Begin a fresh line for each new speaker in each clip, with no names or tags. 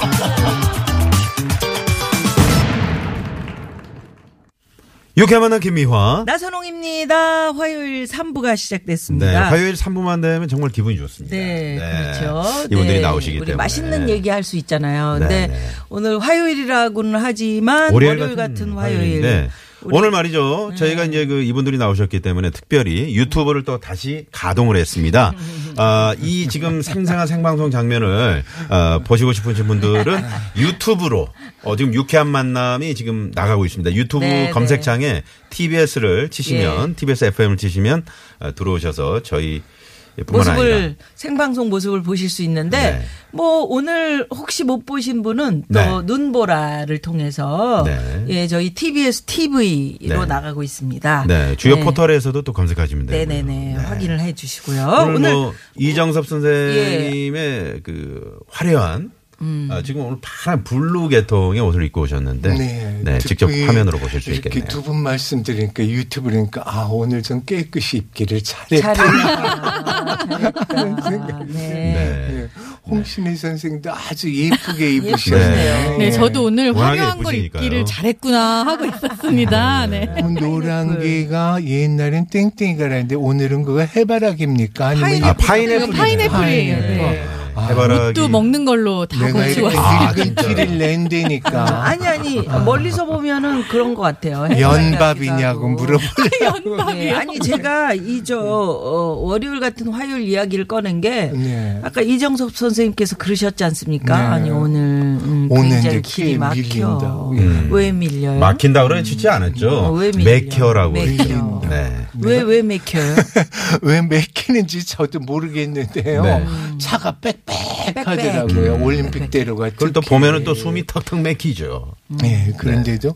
유쾌한 만남 김미화.
나선홍입니다 화요일 3부가 시작됐습니다
네, 화요일 3부만 되면 정말 기분이 좋습니다.
네, 그렇죠.
이분들이
네,
나오시기
우리
때문에.
맛있는 얘기 할 수 있잖아요.
네,
근데
네.
오늘 화요일이라고는 하지만 월요일, 같은, 화요일.
화요일인데
우리-
오늘 말이죠. 저희가 이제 그 이분들이 나오셨기 때문에 특별히 유튜브를 또 다시 가동을 했습니다. 아, 이 지금 생생한 생방송 장면을 어, 보시고 싶으신 분들은 유튜브로 어, 지금 유쾌한 만남이 지금 나가고 있습니다. 유튜브
네,
검색창에 TBS를 치시면
예.
TBS FM을 치시면 어, 들어오셔서 저희
모습을
아니라
생방송 모습을 보실 수 있는데
네.
뭐 오늘 혹시 못 보신 분은 또
네.
눈보라를 통해서
네.
예 저희 TBS TV로
네.
나가고 있습니다.
네, 주요
네.
포털에서도 또 검색하시면 돼요.
네네네 확인을 해주시고요.
오늘,
오늘 예.
뭐 이정섭 선생님의 그 화려한
음.
아, 지금 오늘 파란 blue 계통의 옷을 입고 오셨는데 네,
네,
직접 화면으로 보실 수 있겠네요.
두분 말씀드리니까 유튜브니까 아 오늘 좀 깨끗이 입기를 잘했다.
잘했다. 네.
네.
네. 홍신애 선생도 아주 예쁘게. 입으셨네요.
네, 저도 오늘 화려한 걸. 입기를 잘했구나 하고 있었습니다. 네.
어, 노란 개가 옛날엔 땡땡이가 라는데 오늘은 그거 해바라기입니까? 아니면
아,
이-
파인애플.
이거 파인애플이에요.
파인애플.
네.
해바라기.
옷도 먹는 걸로 다 고치고 왔어요.
아?
티를 낸다니까
아니 아니 멀리서 보면은 그런 것 같아요.
연밥이냐고 물어보려고
네, 아니 제가 이저 어, 월요일 같은 화요일 이야기를 꺼낸 게
네.
아까 이정섭 선생님께서 그러셨지 않습니까?
네.
아니 오늘 음,
오늘
굉장히
이제
길이
꽤
막혀.
음.
왜 밀려요?
막힌다 그러지 않았죠.
어, 왜 밀려?
맥혀라고.
맥혀.
네.
왜왜 막혀요?
왜 맥히는지 저도 모르겠는데요.
네.
차가 빽빽하더라고요.
빽빽.
올림픽 대로가.
그걸 또. 보면은 또 숨이 턱턱 맥히죠.
네, 그런데도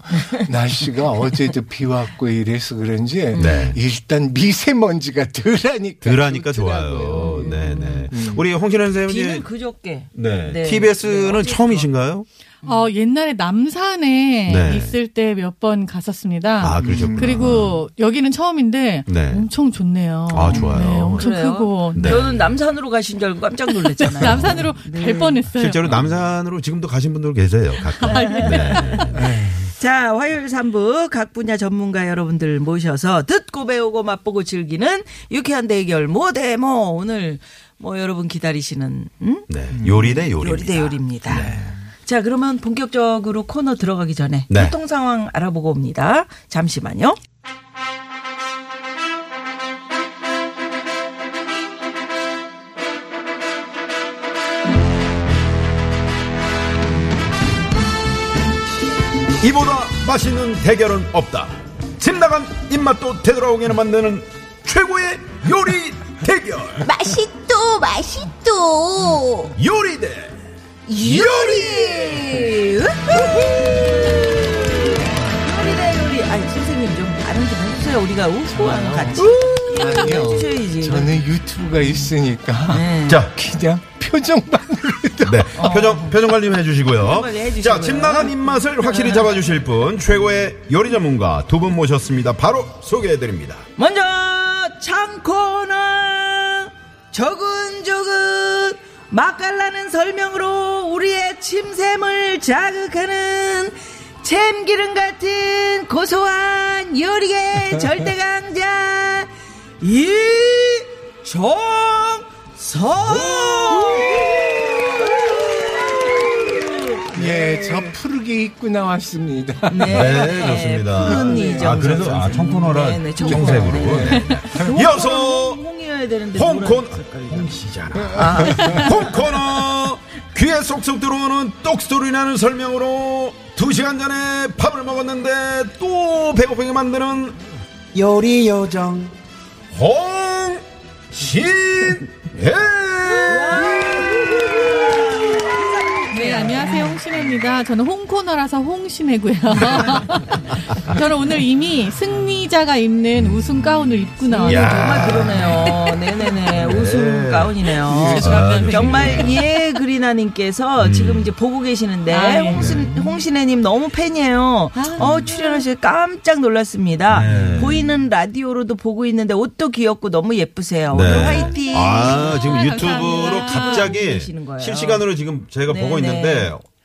날씨가 어제도 비 왔고 이래서 그런지
네.
일단 미세먼지가 덜하니까
덜하니까. 좋아요. 네, 네. 우리 홍신현 선생님
비는 그저께.
네.
네.
TBS는
네,
처음이신가요?
어, 옛날에 남산에
네.
있을 때 몇 번 갔었습니다.
아, 그러셨구나.
그리고 여기는 처음인데
네.
엄청 좋네요.
아, 좋아요.
네, 엄청
그래요?
크고
네.
저는 남산으로 가신 줄 알고 깜짝 놀랐잖아요.
남산으로 갈 뻔했어요.
실제로 남산으로 지금도 가신 분들 계세요. 가끔. 네.
자, 화요일 3부 각 분야 전문가 여러분들 모셔서 듣고 배우고 맛보고 즐기는 유쾌한 대결 모대모 오늘 뭐 여러분 기다리시는 음?
네. 요리 대 요리.
요리 대 요리입니다. 자, 그러면 본격적으로 코너 들어가기 전에
네.
교통 상황 알아보고 옵니다. 잠시만요.
이보다 맛있는 대결은 없다. 집 나간 입맛도 되돌아오게 만드는 최고의 요리 대결.
맛있도 맛있도
요리 대
요리! 요리 대 요리. 아니, 선생님 좀 반응 좀 해주세요. 우리가 우후랑 같이.
아니요.
해주셔야지.
저는 유튜브가 있으니까
네.
자,
그냥 표정만으로
네. 표정, 표정 관리 좀 해주시고요.
관리 해주시고요.
자, 집 나간 입맛을 확실히 잡아주실 분, 최고의 요리 전문가 두 분 모셨습니다. 바로 소개해드립니다.
먼저 창코는 조근조근 맛깔나는 설명으로 우리의 침샘을 자극하는 참기름 같은 고소한 요리의 절대 강자 이정성
예, 저 푸르게 입고 나왔습니다.
네, 좋습니다.
푸른 이정성
아, 그래서, 아, 청코너라
네, 네.
청색으로.
네.
네. 이어서,
홍이어 야 되는데 색깔이다.
홍시잖아. 홍코너, 귀에 쏙쏙 들어오는 똑소리 나는 설명으로 두 시간 전에 밥을 먹었는데 또 배고프게 만드는 요리 요정, 홍신혜!
네, 안녕하세요. 홍신혜입니다. 저는 홍코너라서 홍신혜고요. 저는 오늘 이미 승리자가 입는 우승 가운을 입고 나왔어요.
야.
정말 그러네요. 네네네. 우승 가운이네요.
죄송합니다.
정말 예 그리나님께서 지금 이제 보고 계시는데
아, 예.
홍신 홍신혜님 너무 팬이에요.
아.
어 출연하셔서 깜짝 놀랐습니다.
네.
보이는 라디오로도 보고 있는데 옷도 귀엽고 너무 예쁘세요.
네.
오늘 화이팅.
아, 지금
아,
유튜브로
감사합니다.
갑자기. 실시간으로 지금 제가
네,
보고
네.
있는데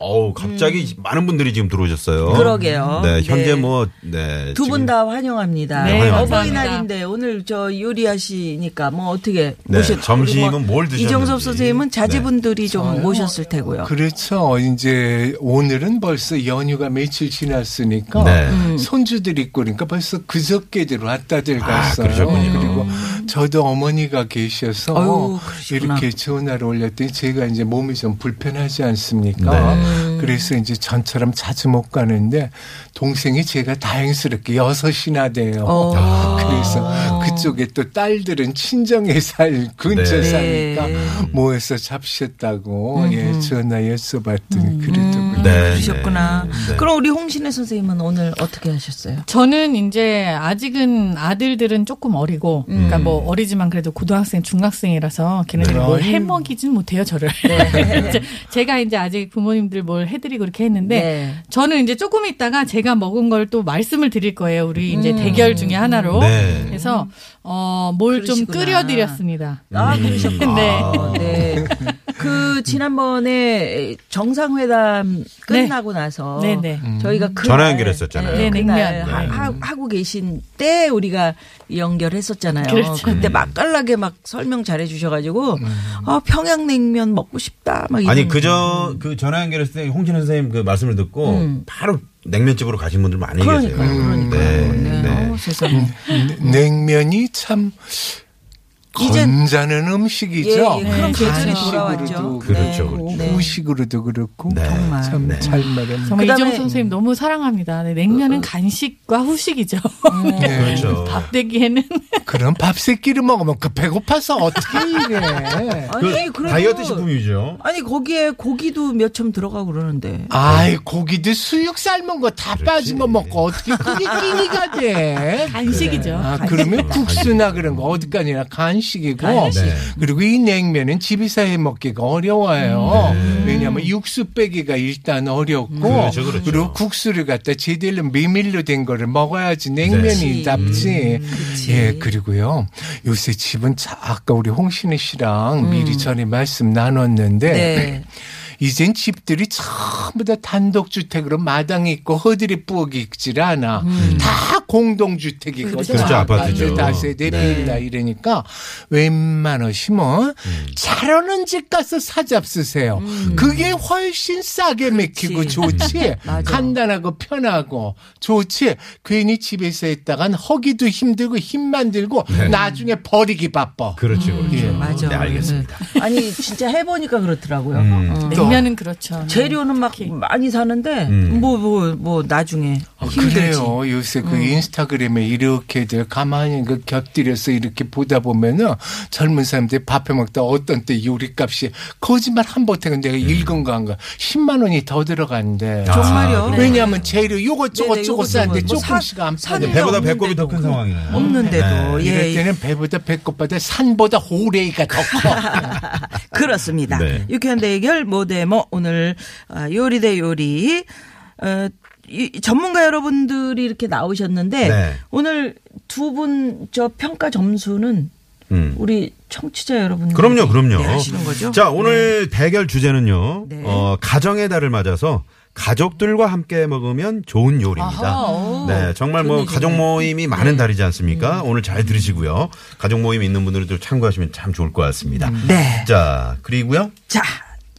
어우, 갑자기 많은 분들이 지금 들어오셨어요.
그러게요.
네, 현재
네.
뭐 네.
두 분
지금-
다 환영합니다.
네,
환영합니다.
어버이날인데 오늘 저 요리하시니까 뭐 어떻게
네,
모셨
점심은
우리
뭘 드셨는지.
이정섭 선생님은
네.
자제분들이 좀 모셨을 테고요.
그렇죠. 이제 오늘은 벌써 연휴가 며칠 지났으니까
네.
음.
손주들 있고 그러니까 벌써 그저께들 왔다들 갔어요.
그러셨군요.
그리고 저도 어머니가 계셔서
그러시구나.
이렇게 전화를 올렸더니 제가 이제 몸이 좀 불편하지 않습니까?
네.
그래서 이제 전처럼 자주 못 가는데 동생이 제가 다행스럽게 여섯이나 돼요.
어.
그래서 그쪽에 또 딸들은 친정에 살 근처
네.
사니까
네.
모여서 잡셨다고 예 전화 여쭤봤더니 그러더군요.
네,
그러셨구나.
네, 네.
그럼 우리 홍신혜 선생님은 오늘 어떻게 하셨어요?
저는 이제 아직은 아들들은 조금 어리고, 그러니까 뭐 어리지만 그래도 고등학생, 중학생이라서 걔네들이
네.
뭘 해먹이진 못해요, 저를. 이제 제가 이제 아직 부모님들 뭘 해드리고 이렇게 했는데,
네.
저는 이제 조금 있다가 제가 먹은 걸 또 말씀을 드릴 거예요. 우리 이제 대결 중에 하나로.
네.
그래서, 어, 뭘 좀. 끓여드렸습니다.
아, 그러셨구나.
네.
네. 그 지난번에 정상회담 끝나고 나서
네, 네.
저희가 그
전화 연결했었잖아요.
네,
그날
냉면.
하-
네.
하- 하고 계신 때 우리가 연결했었잖아요.
그렇죠.
때 맛깔나게 막 설명 잘해 주셔가지고 아 평양냉면 먹고 싶다 막
아니 그저 그 전화 연결했을 때 홍진호 선생님 그 말씀을 듣고 바로 냉면집으로 가신 분들 많이
음. 그러니까
계세요.
그러니까
네,
네.
네.
어, 세상에
냉면이 참 건자는 음식이죠.
예, 예, 그런 계절이
간식으로도
돌아왔죠.
그렇죠,
네.
그렇죠.
네.
후식으로도 그렇고
네.
정말.
참
네.
잘 말했네.
정말
그다음에-
이정 선생님 너무 사랑합니다. 네, 냉면은 간식과 후식이죠.
네.
그렇죠.
밥 되기에는
그럼 밥 세끼를 먹으면 그 배고파서 어떻게 이래?
그
아니 그래도
다이어트 식품이죠.
아니 거기에 고기도 몇 점 들어가고 그러는데
아이 고기도 수육 삶은 거 다 빠진 거 먹고 어떻게 그게 끼니가 돼?
간식이죠.
아, 그러면 국수나 그런 거 어디까지나 간식 이고
간식.
네.
그리고 이 냉면은 집에서 해 먹기가 어려워요.
네.
왜냐하면 육수 빼기가 일단 어렵고
그렇죠, 그렇죠.
리고 국수를 갖다 제대로 메밀로 된 거를 먹어야지
그치.
냉면이 답지. 예 그리고요 요새 집은 자, 아까 우리 홍신혜 씨랑 미리 전에 말씀 나눴는데
네.
이젠 집들이 전부 다 단독주택으로 마당이 있고 허들이 부엌이 있질 않아. 다 공동주택이거든.
그렇죠, 아파트죠.
다세대
네.
빌라 이러니까 웬만하시면 잘하는 집 가서 사잡 쓰세요. 그게 훨씬 싸게 맥히고. 좋지. 간단하고 편하고 좋지. 괜히 집에서 했다간 허기도 힘들고 힘만 들고 나중에 버리기 바빠.
그렇죠, 그렇죠.
예,
맞아.
네, 알겠습니다.
네. 아니 진짜 해보니까 그렇더라고요.
음.
어.
냉면은 그렇죠. 네.
재료는 막 많이 사는데
음.
뭐뭐뭐 나중에
아,
힘들지.
그래요. 요새 그 인스타그램에 이렇게들 가만히 그 곁들여서 이렇게 보다 보면은 젊은 사람들이 밥해 먹다 어떤 때 요리값이 거짓말 한 보태는 내가 읽은 거 한거 10만 원이 더 들어간대.
아,
정말요?
그래요?
왜냐하면 재료 요것 저것
요것
쌌는데
저것. 뭐
조금씩 안.
사는
배보다 배꼽이 더큰
그-
상황이네요.
없는데도
네.
이럴
예.
때는 배보다 배꼽보다 산보다 호레이가 더 커.
그렇습니다.
네.
유쾌한 대결 모 데모 오늘 아, 요리 대 요리 어, 이, 전문가 여러분들이 이렇게 나오셨는데
네.
오늘 두 분 저 평가 점수는
음.
우리 청취자 여러분들
그럼요, 그럼요.
네, 하시는 거죠?
자, 오늘 대결 주제는요.
네.
어, 가정의 달을 맞아서 가족들과 함께 먹으면 좋은 요리입니다.
아하, 오.
네, 정말 뭐 가족. 모임이 많은 달이지 않습니까? 오늘 잘 들으시고요. 가족 모임 있는 분들도 참고하시면 참 좋을 것 같습니다.
네.
자, 그리고요.
자,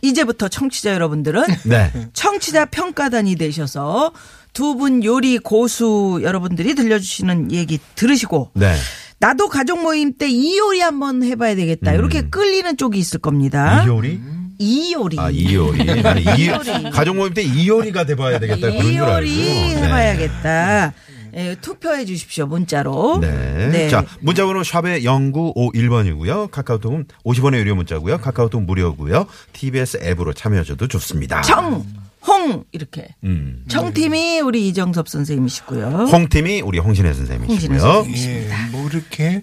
이제부터 청취자 여러분들은
네.
청취자 평가단이 되셔서 두 분 요리 고수 여러분들이 들려주시는 얘기 들으시고
네.
나도 가족 모임 때 이 요리 한번 해봐야 되겠다. 이렇게 끌리는 쪽이 있을 겁니다.
음. 이
요리.
아, 이효리. 나는 이, 가족 모임 때 이효리가 돼봐야 되겠다. 그런 이줄 알고.
요리
네.
해봐야겠다. 예, 투표해 주십시오 문자로.
네. 자, 문자번호 샵의 0951번이고요. 카카오톡은 50원의 유료 문자고요. 카카오톡 무료고요. TBS 앱으로 참여하셔도 좋습니다.
청, 홍 이렇게.
음.
청팀이 우리 이정섭 선생님이시고요.
홍팀이 우리 홍신혜 선생님이시고요.
홍신혜 선생님.
예, 뭐 이렇게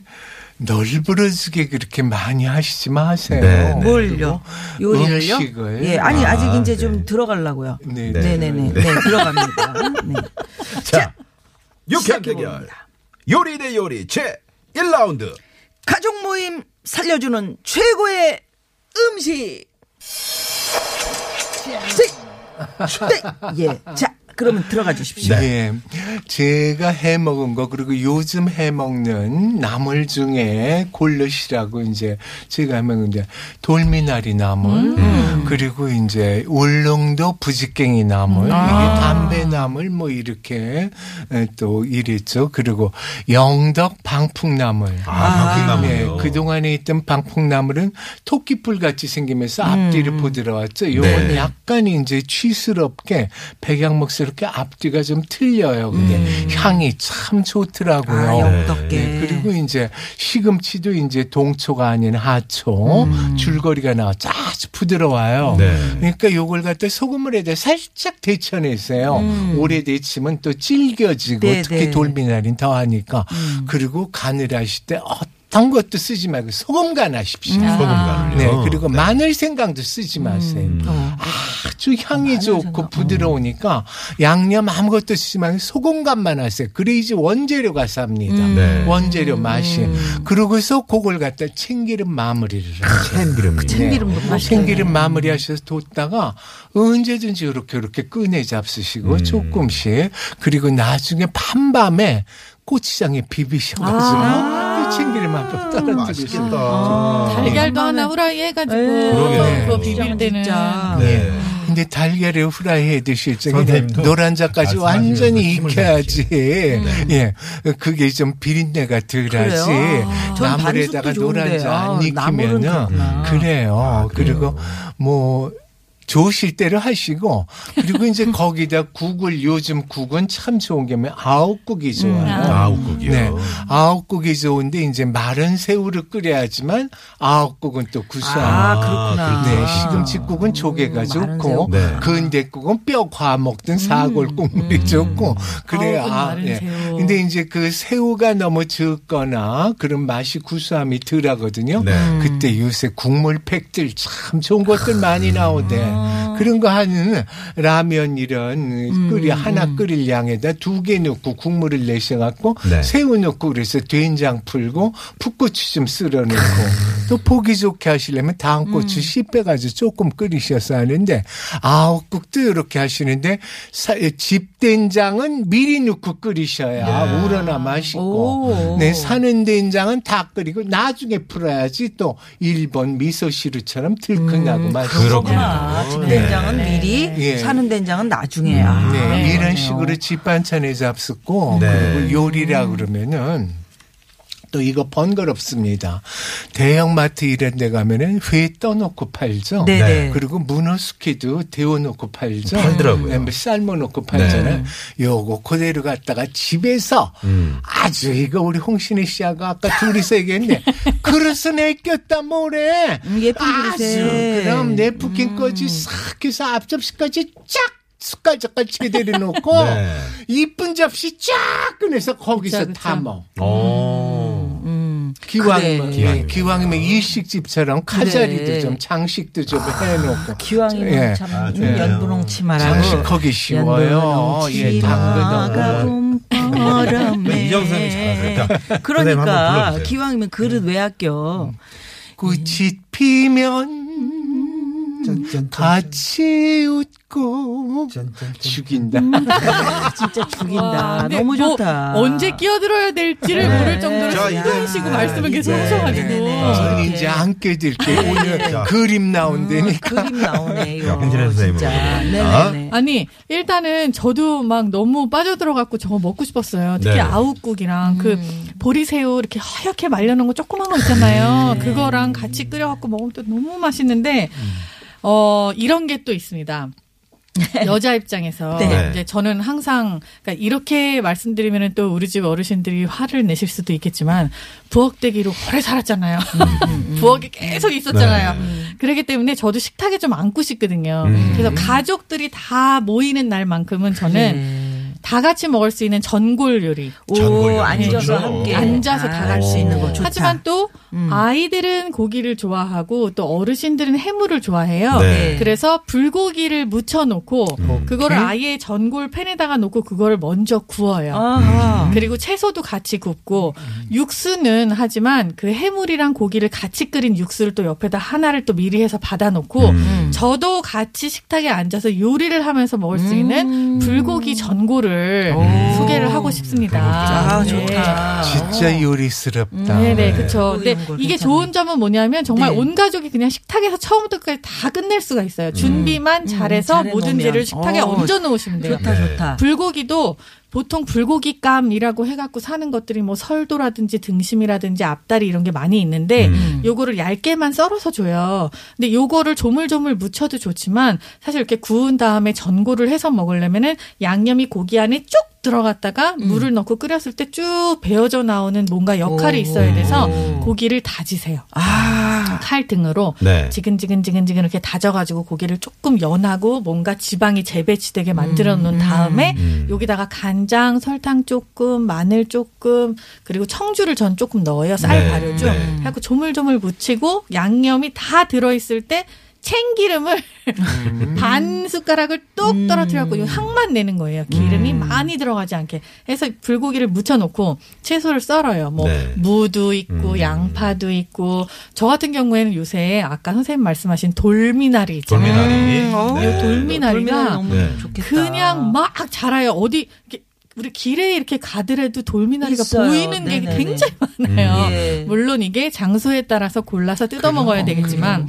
널브러지게 그렇게 많이 하시지 마세요.
네, 네.
뭘요? 요리를요?
음식을.
예, 아니
아,
아직 이제
네.
좀 들어가려고요.
네,
네.
네, 네, 네, 네, 들어갑니다. 네.
자, 유쾌한 대결. 요리 대 요리 제 1라운드.
가족 모임 살려주는 최고의 음식. 네. 예. 자, 그러면 들어가 주십시오.
예. 제가 해 먹은 거 그리고 요즘 해 먹는 나물 중에 골릇이라고 이제 제가 하면 이제 돌미나리 나물 그리고 이제 울릉도 부지깽이 나물 이게 담배 나물 뭐 이렇게 에, 또 이랬죠. 그리고 영덕 방풍나물.
아, 방풍나물이요.
예, 그동안에 있던 방풍나물은 토끼뿔 같이 생기면서 앞뒤를 부드러웠죠. 요건
네.
약간 이제 취스럽게 백양목 스럽게 앞뒤가 좀 틀려요. 근데 향이 참 좋더라고요.
아, 영덕계.
네, 그리고 이제 시금치도 이제 동초가 아닌 하초 줄거리가 나와서 아주 부드러워요.
네.
그러니까 요걸 갖다 소금물에다 살짝 데쳐냈어요. 오래 데치면 또 질겨지고
네,
특히
네.
돌미나리는 더하니까 그리고 간을 하실 때 어떤 것도 쓰지 말고 소금 간 하십시오.
소금 간을요.
네, 그리고 마늘 생강도 쓰지 마세요. 아주 향이 좋고 부드러우니까 양념 아무것도 쓰지 말고 소금 간만 하세요. 그래야지 원재료가 삽니다.
네.
원재료 맛이. 그러고서 그걸 갖다 참기름 마무리를 하세요.
참기름도
네.
맛있게.
참기름 마무리 하셔서 뒀다가 언제든지 이렇게 이렇게 꺼내 잡수시고 조금씩 그리고 나중에 밤밤에 고추장에 비비셔가지고 또 참기름 한번 떨어뜨리시고
달걀도 하나 후라이 해가지고
그러게요.
그거 비빌 때는
진짜.
네.
근데 달걀을 후라이해 드실 적에
선생님도
노란자까지
말씀하시면서
완전히
침을
익혀야지. 예. 그게 좀 비린내가 덜하지.
그래요? 아, 전
나물에다가
반숙도 좋은데.
노란자
아,
안
나물은
익히면은
그렇구나.
그래요.
아, 그래요?
그리고 뭐 좋으실 대로 하시고 그리고 이제 거기다 국을 요즘 국은 참 좋은 게 아욱국이 좋아요.
아욱국이요.
네. 아욱국이 좋은데 이제 마른 새우를 끓여야지만 아욱국은 또 구수한
아, 그렇구나.
네, 시금치국은 조개가
음,
좋고.
네.
근대국은 뼈 과 먹든 사골 국물이 좋고 그래요.
아욱은
아.
새우.
근데 이제 그 새우가 너무 적거나 그런 맛이 구수함이 덜하거든요.
네.
그때 요새 국물 팩들 참 좋은 것들 많이 나오대.
아.
그런 거 하는 라면 이런
음,
끓여 하나 끓일 양에다 두 개 넣고 국물을 내셔갖고
네.
새우 넣고 그래서 된장 풀고 풋고추 좀 쓸어 넣고 또 보기 좋게 하시려면 다음 고추 씨 빼가지고 조금 끓이셔서 하는데 아욱국도 이렇게 하시는데 사- 집 된장은 미리 넣고 끓이셔야 우러나 맛있고
오.
네 사는 된장은 다 끓이고 나중에 풀어야지 또 일본 미소시루처럼 들큰하고 맛있고
그렇군요.
아,
네.
집된장은 미리,
예.
사는 된장은 나중에. 아,
네. 이런 식으로 집 반찬에 잡숫고
네.
그리고 요리라 그러면은 또 이거 번거롭습니다. 대형마트 이런 데 가면은 회 떠놓고 팔죠.
네네.
그리고 문어 숙회도 데워놓고 팔죠.
팔더라고요.
네, 뭐 삶아놓고 팔잖아요.
네.
요거 그대로 갖다가 집에서
음.
아주 이거 우리 홍신혜 씨하고 아까 둘이서 얘기했는데 그릇은 애꼈다 뭐래.
음, 예쁜 그릇에.
그럼 내프킨까지 싹 해서 앞접시까지 쫙 숟갈젓갈 제대로 놓고
네.
이쁜 접시 쫙 꺼내서 거기서
그쵸, 그쵸.
담어.
오.
음,
기왕이면
그래.
기왕이면, 기왕이면 일식 집처럼 카자리도
그래.
좀 장식도 좀 해놓고
기왕이면
예.
참
아,
음,
좋네요.
연분홍 치마라고.
장식하기 쉬워요. 예.
이정 선생님 잘하세요.
그러니까. 기왕이면 그릇 왜 아껴?
꽃이 피면 같이 웃고 죽인다.
진짜 죽인다.
와, 근데
너무
뭐
좋다.
언제 끼어들어야 될지를
네.
모를 정도로
자,
신나시고
이제-
말씀을 계속
이제-
하셔가지고.
네네네.
저는. 이제 안 껴드릴게요. 오늘
자.
그림 나온다니까.
그림 나오네요. 진짜. 네네네.
아니 일단은 저도 막 너무 빠져들어갖고 저거 먹고 싶었어요. 특히
네.
아욱국이랑 그 보리새우 이렇게 하얗게 말려놓은 거 조그만 거 있잖아요.
네.
그거랑 같이 끓여갖고 먹으면 또 너무 맛있는데 어 이런 게 또 있습니다. 여자 입장에서
네.
이제 저는 항상 그러니까 이렇게 말씀드리면은 또 우리 집 어르신들이 화를 내실 수도 있겠지만 부엌대기로 오래 살았잖아요. 부엌에 계속 있었잖아요. 그렇기 때문에 저도 식탁에 좀 앉고 싶거든요.
음.
그래서 가족들이 다 모이는 날만큼은 저는 다 같이 먹을 수 있는 전골 요리.
전골
오,
요리
앉아서
좋죠.
함께
앉아서
다할
같이
수 있는 거 좋다.
하지만 또 아이들은 고기를 좋아하고 또 어르신들은 해물을 좋아해요.
네.
그래서 불고기를 무쳐 놓고 그거를 아예 전골 팬에다가 놓고 그거를 먼저 구워요.
아하.
그리고 채소도 같이 굽고 육수는 하지만 그 해물이랑 고기를 같이 끓인 육수를 또 옆에다 하나를 또 미리 해서 받아 놓고
음.
저도 같이 식탁에 앉아서 요리를 하면서 먹을 수 있는 불고기 전골을 소개를 하고 싶습니다.
아,
네.
좋다.
진짜 요리스럽다.
네네, 그쵸.
불고기
근데
전골
이게
괜찮네.
좋은 점은 뭐냐면 정말
네.
온 가족이 그냥 식탁에서 처음부터 끝까지 다 끝낼 수가 있어요. 준비만 잘해서
잘해
모든. 재료를 식탁에
어,
얹어 놓으시면 돼요.
좋다
네.
좋다.
불고기도 보통 불고기감이라고 해갖고 사는 것들이 뭐 설도라든지 등심이라든지 앞다리 이런 게 많이 있는데
음.
요거를 얇게만 썰어서 줘요. 근데 요거를 조물조물 무쳐도 좋지만 사실 이렇게 구운 다음에 전골을 해서 먹으려면은 양념이 고기 안에 쭉 들어갔다가 물을 넣고 끓였을 때쭉 배어져 나오는 뭔가 역할이
오.
있어야 돼서 고기를 다지세요.
아,
칼 등으로
네.
지근지근지근지근 이렇게 다져가지고 고기를 조금 연하고 뭔가 지방이 재배치되게 만들어 놓은 다음에
음.
여기다가 간장, 설탕 조금, 마늘 조금 그리고 청주를 전 조금 넣어요. 쌀
네.
발효죠.
네.
해갖고 조물조물 묻히고 양념이 다 들어있을 때 참기름을 반 숟가락을 뚝 떨어뜨려갖고 향만 내는 거예요. 기름이 많이 들어가지 않게 해서 불고기를 묻혀놓고 채소를 썰어요. 뭐
네.
무도 있고
음.
양파도 있고 저 같은 경우에는 요새 아까 선생님 말씀하신 돌미나리 있잖아요.
돌미나리.
음, 어,
네.
돌미나리가
돌미나리 너무
네.
그냥 막 자라요. 어디 이렇게 우리 길에 이렇게 가더라도 돌미나리가
있어요.
보이는 게
네네네.
굉장히 많아요.
예.
물론 이게 장소에 따라서 골라서 뜯어 먹어야 되겠지만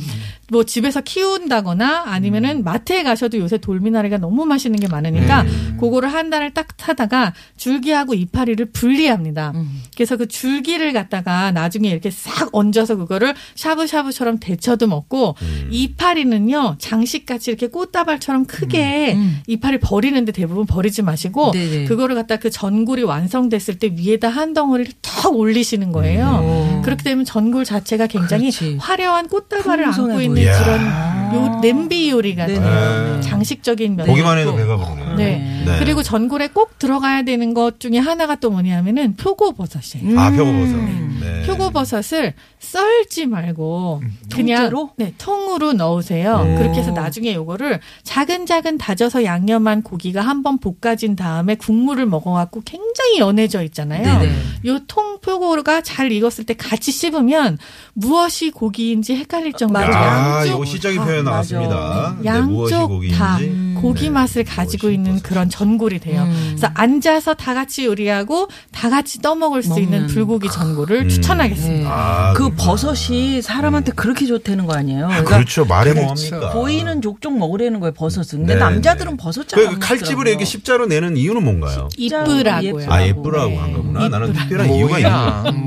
뭐 집에서 키운다거나 아니면은 마트에 가셔도 요새 돌미나리가 너무 맛있는 게 많으니까 그거를 한 달을 딱 타다가 줄기하고 이파리를 분리합니다. 그래서 그 줄기를 갖다가 나중에 이렇게 싹 얹어서 그거를 샤브샤브처럼 데쳐도 먹고 이파리는요 장식같이 이렇게 꽃다발처럼 크게 이파리 버리는데 대부분 버리지 마시고
네네.
그거를 갖다 그 전골이 완성됐을 때 위에다 한 덩어리를 턱 올리시는 거예요. 그렇게 되면 전골 자체가 굉장히
그렇지.
화려한 꽃다발을 안고 있는
보이죠.
그런. 요 냄비 요리가. 돼요. 장식적인 면이
보기만 해도. 배가 부르네요.
네.
네.
그리고 전골에 꼭 들어가야 되는 것 중에 하나가 또 뭐냐면은 표고버섯이에요.
아, 표고버섯. 네.
표고버섯을 썰지 말고 그냥
통째로?
네, 통으로 넣으세요.
음.
그렇게 해서 나중에 요거를 작은작은 다져서 양념한 고기가 한번 볶아진 다음에 국물을 먹어 갖고 굉장히 연해져 있잖아요.
네네.
요 통표고가 잘 익었을 때 같이 씹으면 무엇이 고기인지 헷갈릴 정도로
아,
양쪽
이거 시적인
다
표현
맞아.
나왔습니다. 네,
양쪽
고기인지.
다 고기 맛을 가지고 있는
버섯인지.
그런 전골이 돼요. 그래서 앉아서 다 같이 요리하고 다 같이 떠먹을 수 있는. 불고기 전골을
음.
추천하겠습니다.
네.
아,
그
그렇구나.
버섯이 사람한테 그렇게 좋다는 거 아니에요? 그러니까
그렇죠. 말해
그렇죠.
뭐합니까?
보이는 족족 먹으라는 거예요, 버섯은. 근데
네,
남자들은
네.
버섯 잘안
그 칼집을 이렇게 십자로 내는 이유는 뭔가요?
이쁘라고요.
아,
네.
예쁘라고 한 거구나. 나는 특별한 이유가 있는
모양,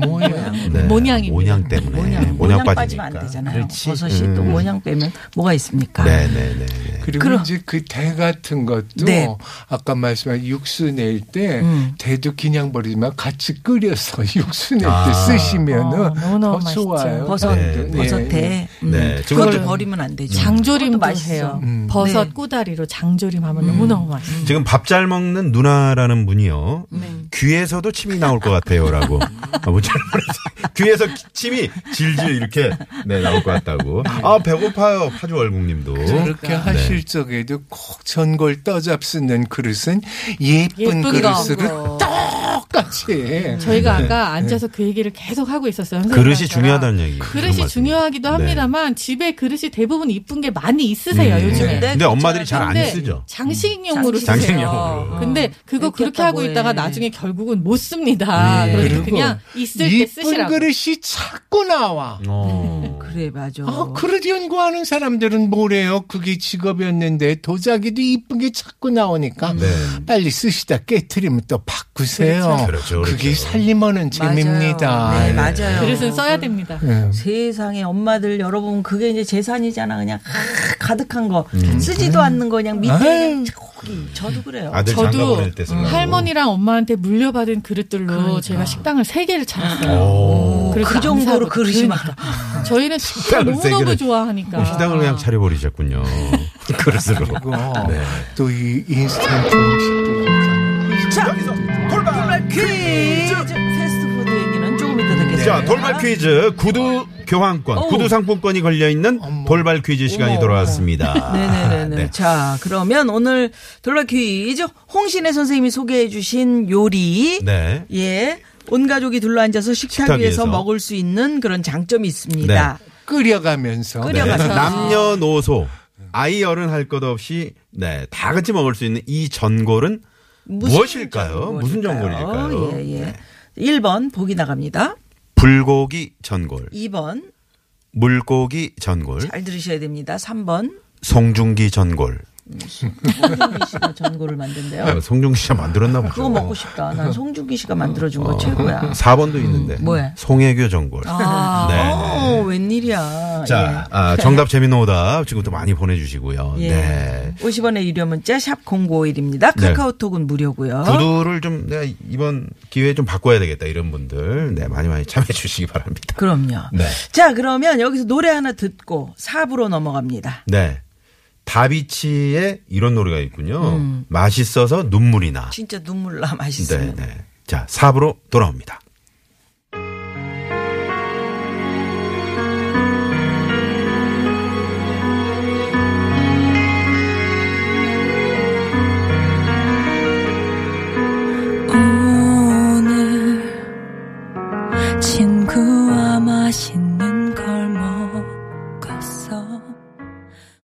모양.
네.
모양
때문에.
모양, 빠지면. 안 되잖아요.
그렇지.
버섯이 또
음.
모양 빼면 뭐가 있습니까?
네네네.
그리고
그럼-
이제 그 대 같은 것도
네.
아까 말씀한 육수 낼때
음.
대도 그냥 버리지만 같이 끓여서 육수 낼때
아.
쓰시면은
어, 너무너무
더
맛있죠.
좋아요.
버섯,
네, 네.
버섯에. 음.
네,
그것도
그-
버리면 안 되죠. 그것도 맛있어.
해요.
음.
버섯
네.
꼬다리로 장조림 하면 너무너무 맛있어요.
지금 밥 잘 먹는 누나라는 분이요. 귀에서도 침이 나올 것 같아요라고. 아, 보내주세요. 귀에서 기- 침이 질질 이렇게 네, 나올 것 같다고. 아 배고파요 파주 월국님도.
그렇게 하실 적에도 꼭 전골 떠잡 쓰는 그릇은 예쁜,
예쁜
그릇으로
거.
똑같이
저희가 아까 앉아서 그 얘기를 계속 하고 있었어요. 선생님
그릇이. 중요하다는 얘기.
그릇이 중요하기도
네.
합니다만 집에 그릇이 대부분 이쁜 게 많이 있으세요
음.
요즘에.
네.
근데 엄마들이 잘 안 쓰죠.
장식용으로 쓰세요.
장식용으로.
근데 그거 그렇게 하고 있다가
해.
나중에 결국은 못 씁니다.
네.
그래서
그리고
그냥 있을 때 쓰시라고.
그릇이 자꾸 나와.
어.
그래, 맞아.
아, 그릇 연구하는 사람들은 뭐래요? 그게 직업이었는데 도자기도 이쁜 게 자꾸 나오니까
네.
빨리 쓰시다 깨트리면 또 바꾸세요.
그렇죠,
그게
그렇죠.
살림하는
맞아요.
재미입니다.
네, 맞아요.
그릇은 써야 됩니다.
네.
세상에 엄마들 여러분 그게 이제 재산이잖아 그냥 아, 가득한 거
음.
쓰지도 않는 거 그냥 밑에 그냥. 저기 저도 그래요.
아들 장가
저도
보낼 때 쓰려고.
할머니랑 엄마한테 물려받은 그릇들로
그러니까.
제가 식당을 세 개를 차렸어요.
오.
그래서 그안
정도로. 그릇이
그러니까. 저희는
식당을 세
너무너무 좋아하니까.
어, 식당을 그냥 차려버리셨군요. 그릇으로. 네.
또이 인스턴트 음식도
자, 돌발 퀴즈 패스트푸드 얘기는 조금 이따 듣겠습니다.
자, 돌발 퀴즈 구두 교환권,
어우.
구두 상품권이 걸려 있는 돌발 퀴즈 시간이
어머.
돌아왔습니다.
네네네네.
네.
자, 그러면 오늘 돌발 퀴즈 홍신혜 선생님이 소개해 주신 요리.
네.
예. 온 가족이 둘러앉아서 식탁,
식탁
위에서
위에서.
먹을 수 있는 그런 장점이 있습니다.
끓여가면서
끓여-
네. 남녀노소 아이 어른 할 것 없이 네, 다 같이 먹을 수 있는 이 전골은 무엇일까요? 무슨 전골일까요?
예, 예. 1번 보기 나갑니다.
불고기 전골,
2번
물고기 전골,
잘 들으셔야 됩니다. 3번
송중기 전골.
송중기 씨가 전골을 만든대요.
아, 송중기 씨가 만들었나 보죠.
그거 먹고 싶다. 난 송중기 씨가 만들어준 거 최고야.
4번도 있는데.
뭐야?
송혜교 전골.
아,
네,
어, 웬일이야.
자, 아, 정답 재미있는 오답 지금부터 많이 보내주시고요.
예.
네.
50원의 유료 문자 샵 0951입니다.
네.
카카오톡은 무료고요.
구두를 좀 내가 이번 기회에 좀 바꿔야 되겠다 이런 분들 네 많이 많이 참여해 주시기 바랍니다.
그럼요.
네.
자, 그러면 여기서 노래 하나 듣고 4부로 넘어갑니다.
네. 다비치의 이런 노래가 있군요.
음.
맛있어서 눈물이 나.
진짜 눈물 나 맛있어요.
네네. 자, 4부로 돌아옵니다. 오늘 친구와 마신